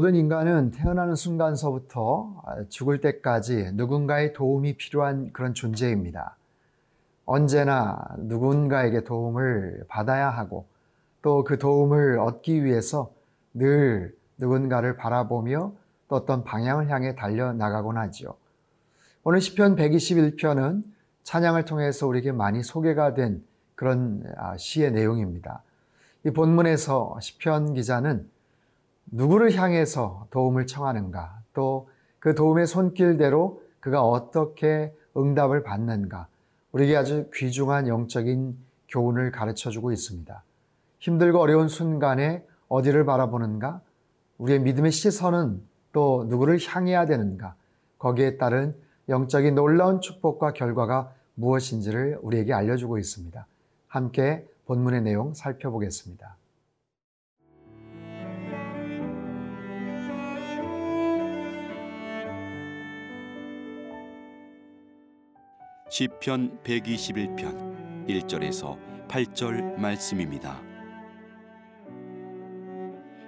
모든 인간은 태어나는 순간서부터 죽을 때까지 누군가의 도움이 필요한 그런 존재입니다. 언제나 누군가에게 도움을 받아야 하고 또 그 도움을 얻기 위해서 늘 누군가를 바라보며 또 어떤 방향을 향해 달려나가곤 하지요. 오늘 시편 121편은 찬양을 통해서 우리에게 많이 소개가 된 그런 아, 시의 내용입니다. 이 본문에서 시편 기자는 누구를 향해서 도움을 청하는가, 또 그 도움의 손길대로 그가 어떻게 응답을 받는가, 우리에게 아주 귀중한 영적인 교훈을 가르쳐 주고 있습니다. 힘들고 어려운 순간에 어디를 바라보는가, 우리의 믿음의 시선은 또 누구를 향해야 되는가, 거기에 따른 영적인 놀라운 축복과 결과가 무엇인지를 우리에게 알려주고 있습니다. 함께 본문의 내용 살펴보겠습니다. 시편 121편 1절에서 8절 말씀입니다.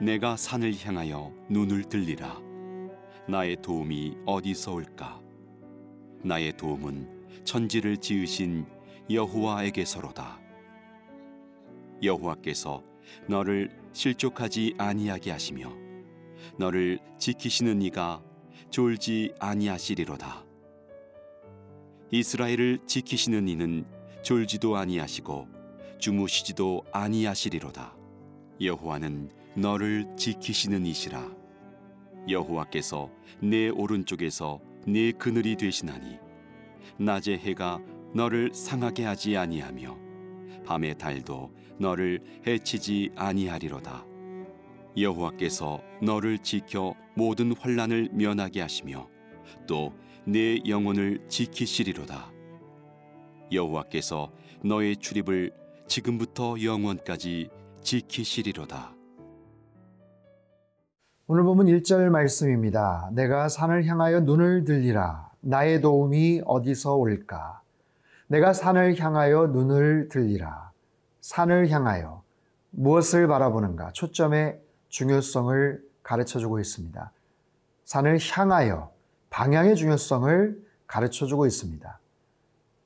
내가 산을 향하여 눈을 들리라. 나의 도움이 어디서 올까? 나의 도움은 천지를 지으신 여호와에게서로다. 여호와께서 너를 실족하지 아니하게 하시며 너를 지키시는 이가 졸지 아니하시리로다 이스라엘을 지키시는 이는 졸지도 아니하시고 주무시지도 아니하시리로다. 여호와는 너를 지키시는 이시라. 여호와께서 내 오른쪽에서 내 그늘이 되시나니 낮에 해가 너를 상하게 하지 아니하며 밤의 달도 너를 해치지 아니하리로다. 여호와께서 너를 지켜 모든 환란을 면하게 하시며 또 내 영혼을 지키시리로다. 여호와께서 너의 출입을 지금부터 영원까지 지키시리로다. 오늘 보면 1절 말씀입니다. 내가 산을 향하여 눈을 들리라. 나의 도움이 어디서 올까? 내가 산을 향하여 눈을 들리라. 산을 향하여 무엇을 바라보는가? 초점의 중요성을 가르쳐 주고 있습니다. 산을 향하여 방향의 중요성을 가르쳐 주고 있습니다.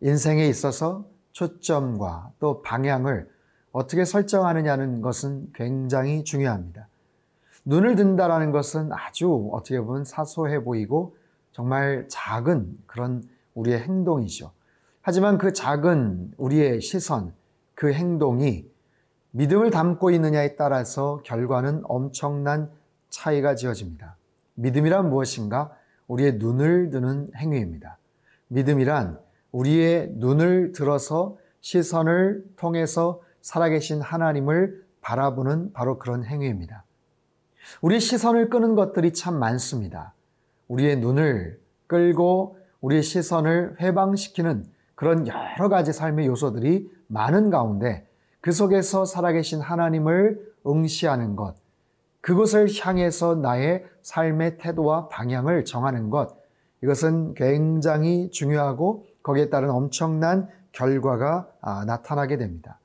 인생에 있어서 초점과 또 방향을 어떻게 설정하느냐는 것은 굉장히 중요합니다. 눈을 든다라는 것은 아주 어떻게 보면 사소해 보이고 정말 작은 그런 우리의 행동이죠. 하지만 그 작은 우리의 시선, 그 행동이 믿음을 담고 있느냐에 따라서 결과는 엄청난 차이가 지어집니다. 믿음이란 무엇인가? 우리의 눈을 드는 행위입니다. 믿음이란 우리의 눈을 들어서 시선을 통해서 살아계신 하나님을 바라보는 바로 그런 행위입니다. 우리 시선을 끄는 것들이 참 많습니다. 우리의 눈을 끌고 우리의 시선을 회방시키는 그런 여러 가지 삶의 요소들이 많은 가운데 그 속에서 살아계신 하나님을 응시하는 것, 그곳을 향해서 나의 삶의 태도와 방향을 정하는 것, 이것은 굉장히 중요하고 거기에 따른 엄청난 결과가 아, 나타나게 됩니다.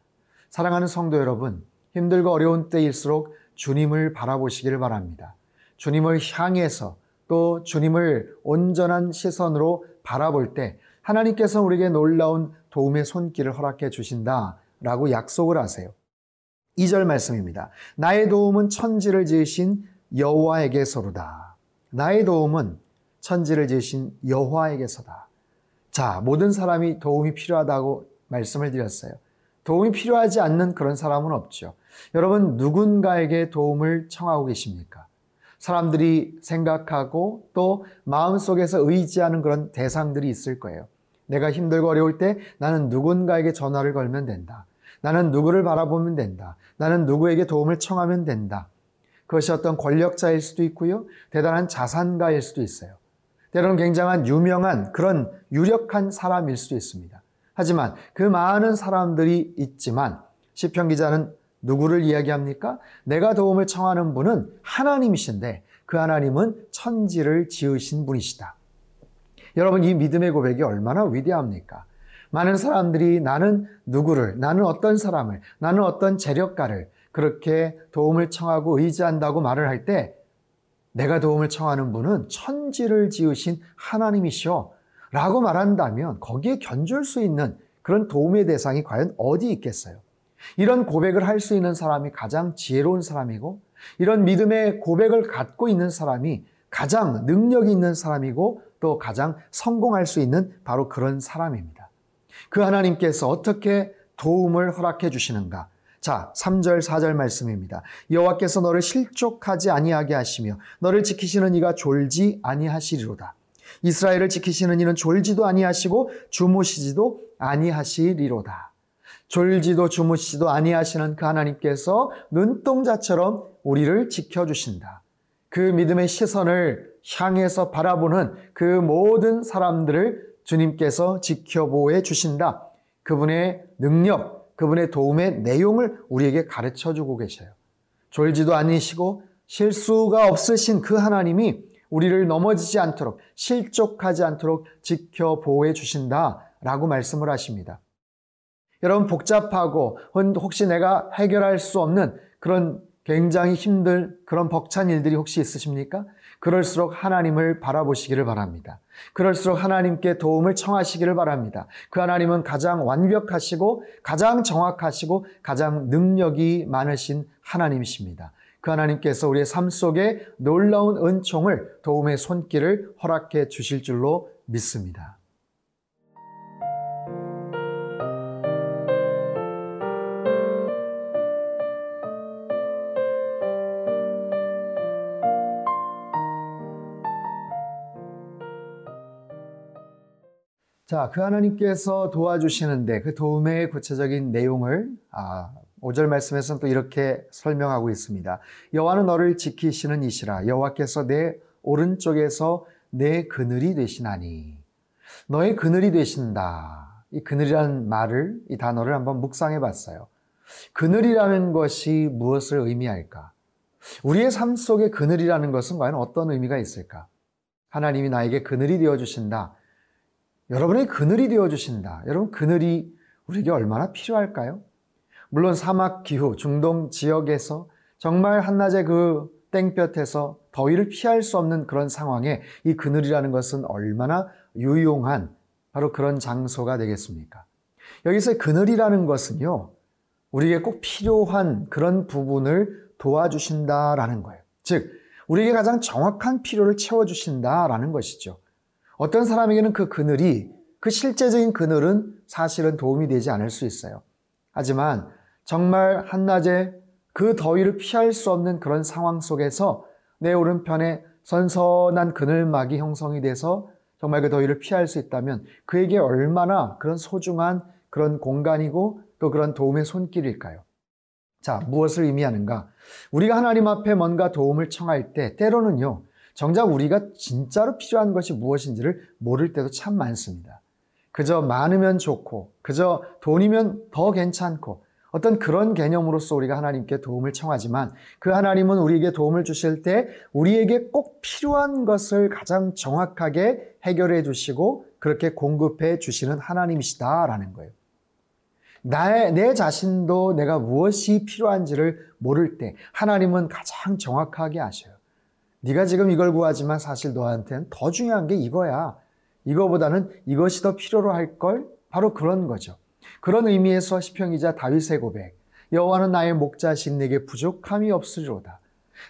사랑하는 성도 여러분, 힘들고 어려운 때일수록 주님을 바라보시기를 바랍니다. 주님을 향해서 또 주님을 온전한 시선으로 바라볼 때 하나님께서 우리에게 놀라운 도움의 손길을 허락해 주신다라고 약속을 하세요. 2절 말씀입니다. 나의 도움은 천지를 지으신 여호와에게서로다. 나의 도움은 천지를 지으신 여호와에게서다. 자, 모든 사람이 도움이 필요하다고 말씀을 드렸어요. 도움이 필요하지 않는 그런 사람은 없죠. 여러분, 누군가에게 도움을 청하고 계십니까? 사람들이 생각하고 또 마음속에서 의지하는 그런 대상들이 있을 거예요. 내가 힘들고 어려울 때 나는 누군가에게 전화를 걸면 된다. 나는 누구를 바라보면 된다. 나는 누구에게 도움을 청하면 된다. 그것이 어떤 권력자일 수도 있고요. 대단한 자산가일 수도 있어요. 때로는 굉장한 유명한 그런 유력한 사람일 수도 있습니다. 하지만 그 많은 사람들이 있지만 시편 기자는 누구를 이야기합니까? 내가 도움을 청하는 분은 하나님이신데 그 하나님은 천지를 지으신 분이시다. 여러분 이 믿음의 고백이 얼마나 위대합니까? 많은 사람들이 나는 누구를, 나는 어떤 사람을, 나는 어떤 재력가를 그렇게 도움을 청하고 의지한다고 말을 할 때 내가 도움을 청하는 분은 천지를 지으신 하나님이시오. 라고 말한다면 거기에 견줄 수 있는 그런 도움의 대상이 과연 어디 있겠어요? 이런 고백을 할 수 있는 사람이 가장 지혜로운 사람이고 이런 믿음의 고백을 갖고 있는 사람이 가장 능력이 있는 사람이고 또 가장 성공할 수 있는 바로 그런 사람입니다. 그 하나님께서 어떻게 도움을 허락해 주시는가? 자, 3절, 4절 말씀입니다. 여호와께서 너를 실족하지 아니하게 하시며 너를 지키시는 이가 졸지 아니하시리로다. 이스라엘을 지키시는 이는 졸지도 아니하시고 주무시지도 아니하시리로다. 졸지도 주무시지도 아니하시는 그 하나님께서 눈동자처럼 우리를 지켜주신다. 그 믿음의 시선을 향해서 바라보는 그 모든 사람들을 주님께서 지켜보해 주신다. 그분의 능력, 그분의 도움의 내용을 우리에게 가르쳐 주고 계셔요. 졸지도 아니시고 실수가 없으신 그 하나님이 우리를 넘어지지 않도록 실족하지 않도록 지켜보해 주신다라고 말씀을 하십니다. 여러분 복잡하고 혹시 내가 해결할 수 없는 그런 굉장히 힘들 그런 벅찬 일들이 혹시 있으십니까? 그럴수록 하나님을 바라보시기를 바랍니다. 그럴수록 하나님께 도움을 청하시기를 바랍니다. 그 하나님은 가장 완벽하시고 가장 정확하시고 가장 능력이 많으신 하나님이십니다. 그 하나님께서 우리의 삶 속에 놀라운 은총을 도움의 손길을 허락해 주실 줄로 믿습니다. 자, 그 하나님께서 도와주시는데 그 도움의 구체적인 내용을 아, 5절 말씀에서는 또 이렇게 설명하고 있습니다. 여호와는 너를 지키시는 이시라 여호와께서 내 오른쪽에서 내 그늘이 되시나니 너의 그늘이 되신다. 이 그늘이라는 말을 이 단어를 한번 묵상해 봤어요. 그늘이라는 것이 무엇을 의미할까? 우리의 삶 속에 그늘이라는 것은 과연 어떤 의미가 있을까? 하나님이 나에게 그늘이 되어 주신다. 여러분의 그늘이 되어 주신다. 여러분 그늘이 우리에게 얼마나 필요할까요? 물론 사막 기후, 중동 지역에서 정말 한낮에 그 땡볕에서 더위를 피할 수 없는 그런 상황에 이 그늘이라는 것은 얼마나 유용한 바로 그런 장소가 되겠습니까? 여기서 그늘이라는 것은요, 우리에게 꼭 필요한 그런 부분을 도와주신다라는 거예요. 즉, 우리에게 가장 정확한 필요를 채워주신다라는 것이죠. 어떤 사람에게는 그 그늘이, 그 실제적인 그늘은 사실은 도움이 되지 않을 수 있어요. 하지만 정말 한낮에 그 더위를 피할 수 없는 그런 상황 속에서 내 오른편에 선선한 그늘막이 형성이 돼서 정말 그 더위를 피할 수 있다면 그에게 얼마나 그런 소중한 그런 공간이고 또 그런 도움의 손길일까요? 자, 무엇을 의미하는가? 우리가 하나님 앞에 뭔가 도움을 청할 때 때로는요, 정작 우리가 진짜로 필요한 것이 무엇인지를 모를 때도 참 많습니다. 그저 많으면 좋고, 그저 돈이면 더 괜찮고, 어떤 그런 개념으로서 우리가 하나님께 도움을 청하지만 그 하나님은 우리에게 도움을 주실 때 우리에게 꼭 필요한 것을 가장 정확하게 해결해 주시고 그렇게 공급해 주시는 하나님이시다라는 거예요. 나의, 내 자신도 내가 무엇이 필요한지를 모를 때 하나님은 가장 정확하게 아셔요. 네가 지금 이걸 구하지만 사실 너한테는 더 중요한 게 이거야. 이거보다는 이것이 더 필요로 할 걸 바로 그런 거죠. 그런 의미에서 시평이자 다윗의 고백. 여호와는 나의 목자신 내게 부족함이 없으리로다.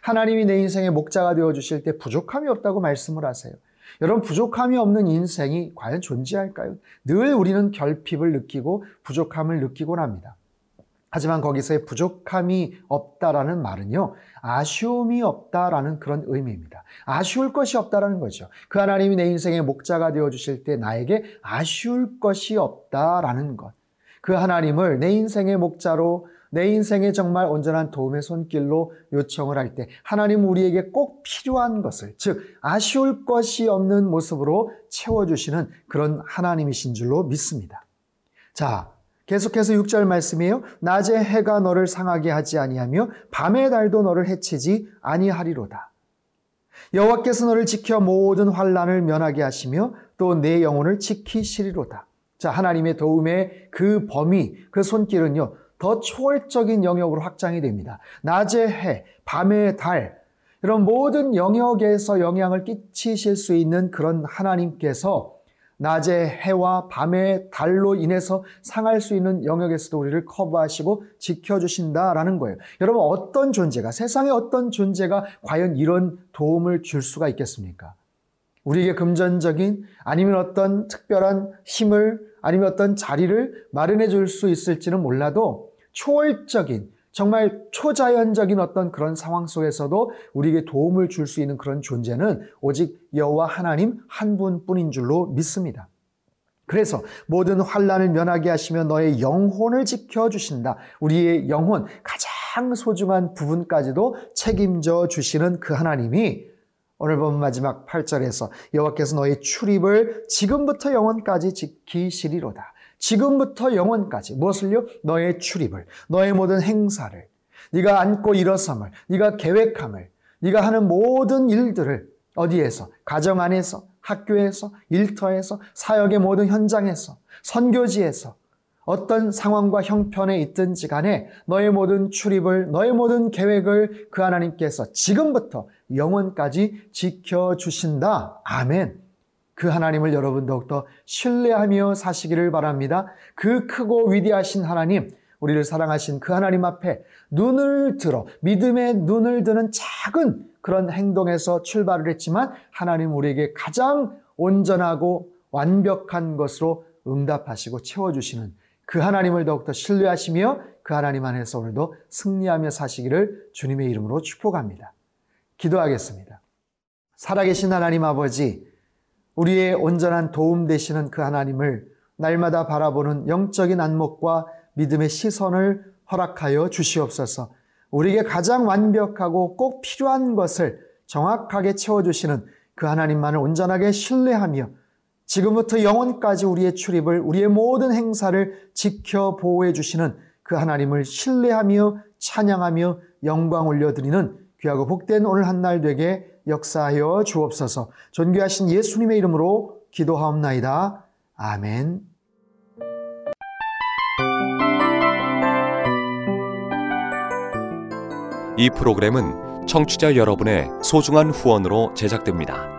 하나님이 내 인생의 목자가 되어 주실 때 부족함이 없다고 말씀을 하세요. 여러분 부족함이 없는 인생이 과연 존재할까요? 늘 우리는 결핍을 느끼고 부족함을 느끼곤 합니다. 하지만 거기서의 부족함이 없다라는 말은요, 아쉬움이 없다라는 그런 의미입니다. 아쉬울 것이 없다라는 거죠. 그 하나님이 내 인생의 목자가 되어 주실 때 나에게 아쉬울 것이 없다라는 것. 그 하나님을 내 인생의 목자로 내 인생에 정말 온전한 도움의 손길로 요청을 할 때 하나님 우리에게 꼭 필요한 것을 즉 아쉬울 것이 없는 모습으로 채워주시는 그런 하나님이신 줄로 믿습니다. 자 계속해서 6절 말씀이에요. 낮에 해가 너를 상하게 하지 아니하며 밤의 달도 너를 해치지 아니하리로다. 여호와께서 너를 지켜 모든 환란을 면하게 하시며 또 내 영혼을 지키시리로다. 자, 하나님의 도움의 그 범위, 그 손길은요, 더 초월적인 영역으로 확장이 됩니다. 낮의 해, 밤의 달, 이런 모든 영역에서 영향을 끼치실 수 있는 그런 하나님께서 낮의 해와 밤의 달로 인해서 상할 수 있는 영역에서도 우리를 커버하시고 지켜주신다라는 거예요. 여러분, 어떤 존재가, 세상에 어떤 존재가 과연 이런 도움을 줄 수가 있겠습니까? 우리에게 금전적인 아니면 어떤 특별한 힘을 아니면 어떤 자리를 마련해 줄 수 있을지는 몰라도 초월적인 정말 초자연적인 어떤 그런 상황 속에서도 우리에게 도움을 줄 수 있는 그런 존재는 오직 여호와 하나님 한 분뿐인 줄로 믿습니다. 그래서 모든 환란을 면하게 하시며 너의 영혼을 지켜 주신다. 우리의 영혼 가장 소중한 부분까지도 책임져 주시는 그 하나님이 오늘 본 마지막 8절에서 여호와께서 너의 출입을 지금부터 영원까지 지키시리로다. 지금부터 영원까지 무엇을요? 너의 출입을, 너의 모든 행사를, 네가 안고 일어섬을, 네가 계획함을, 네가 하는 모든 일들을 어디에서? 가정 안에서, 학교에서, 일터에서, 사역의 모든 현장에서, 선교지에서 어떤 상황과 형편에 있든지 간에 너의 모든 출입을, 너의 모든 계획을 그 하나님께서 지금부터 영원까지 지켜주신다. 아멘. 그 하나님을 여러분 더욱더 신뢰하며 사시기를 바랍니다. 그 크고 위대하신 하나님, 우리를 사랑하신 그 하나님 앞에 눈을 들어 믿음의 눈을 드는 작은 그런 행동에서 출발을 했지만 하나님 우리에게 가장 온전하고 완벽한 것으로 응답하시고 채워주시는 그 하나님을 더욱더 신뢰하시며 그 하나님 안에서 오늘도 승리하며 사시기를 주님의 이름으로 축복합니다. 기도하겠습니다. 살아계신 하나님 아버지, 우리의 온전한 도움 되시는 그 하나님을 날마다 바라보는 영적인 안목과 믿음의 시선을 허락하여 주시옵소서. 우리에게 가장 완벽하고 꼭 필요한 것을 정확하게 채워주시는 그 하나님만을 온전하게 신뢰하며 지금부터 영원까지 우리의 출입을, 우리의 모든 행사를 지켜 보호해 주시는 그 하나님을 신뢰하며 찬양하며 영광 올려드리는 귀하고 복된 오늘 한 날 되게 역사하여 주옵소서. 존귀하신 예수님의 이름으로 기도하옵나이다. 아멘. 이 프로그램은 청취자 여러분의 소중한 후원으로 제작됩니다.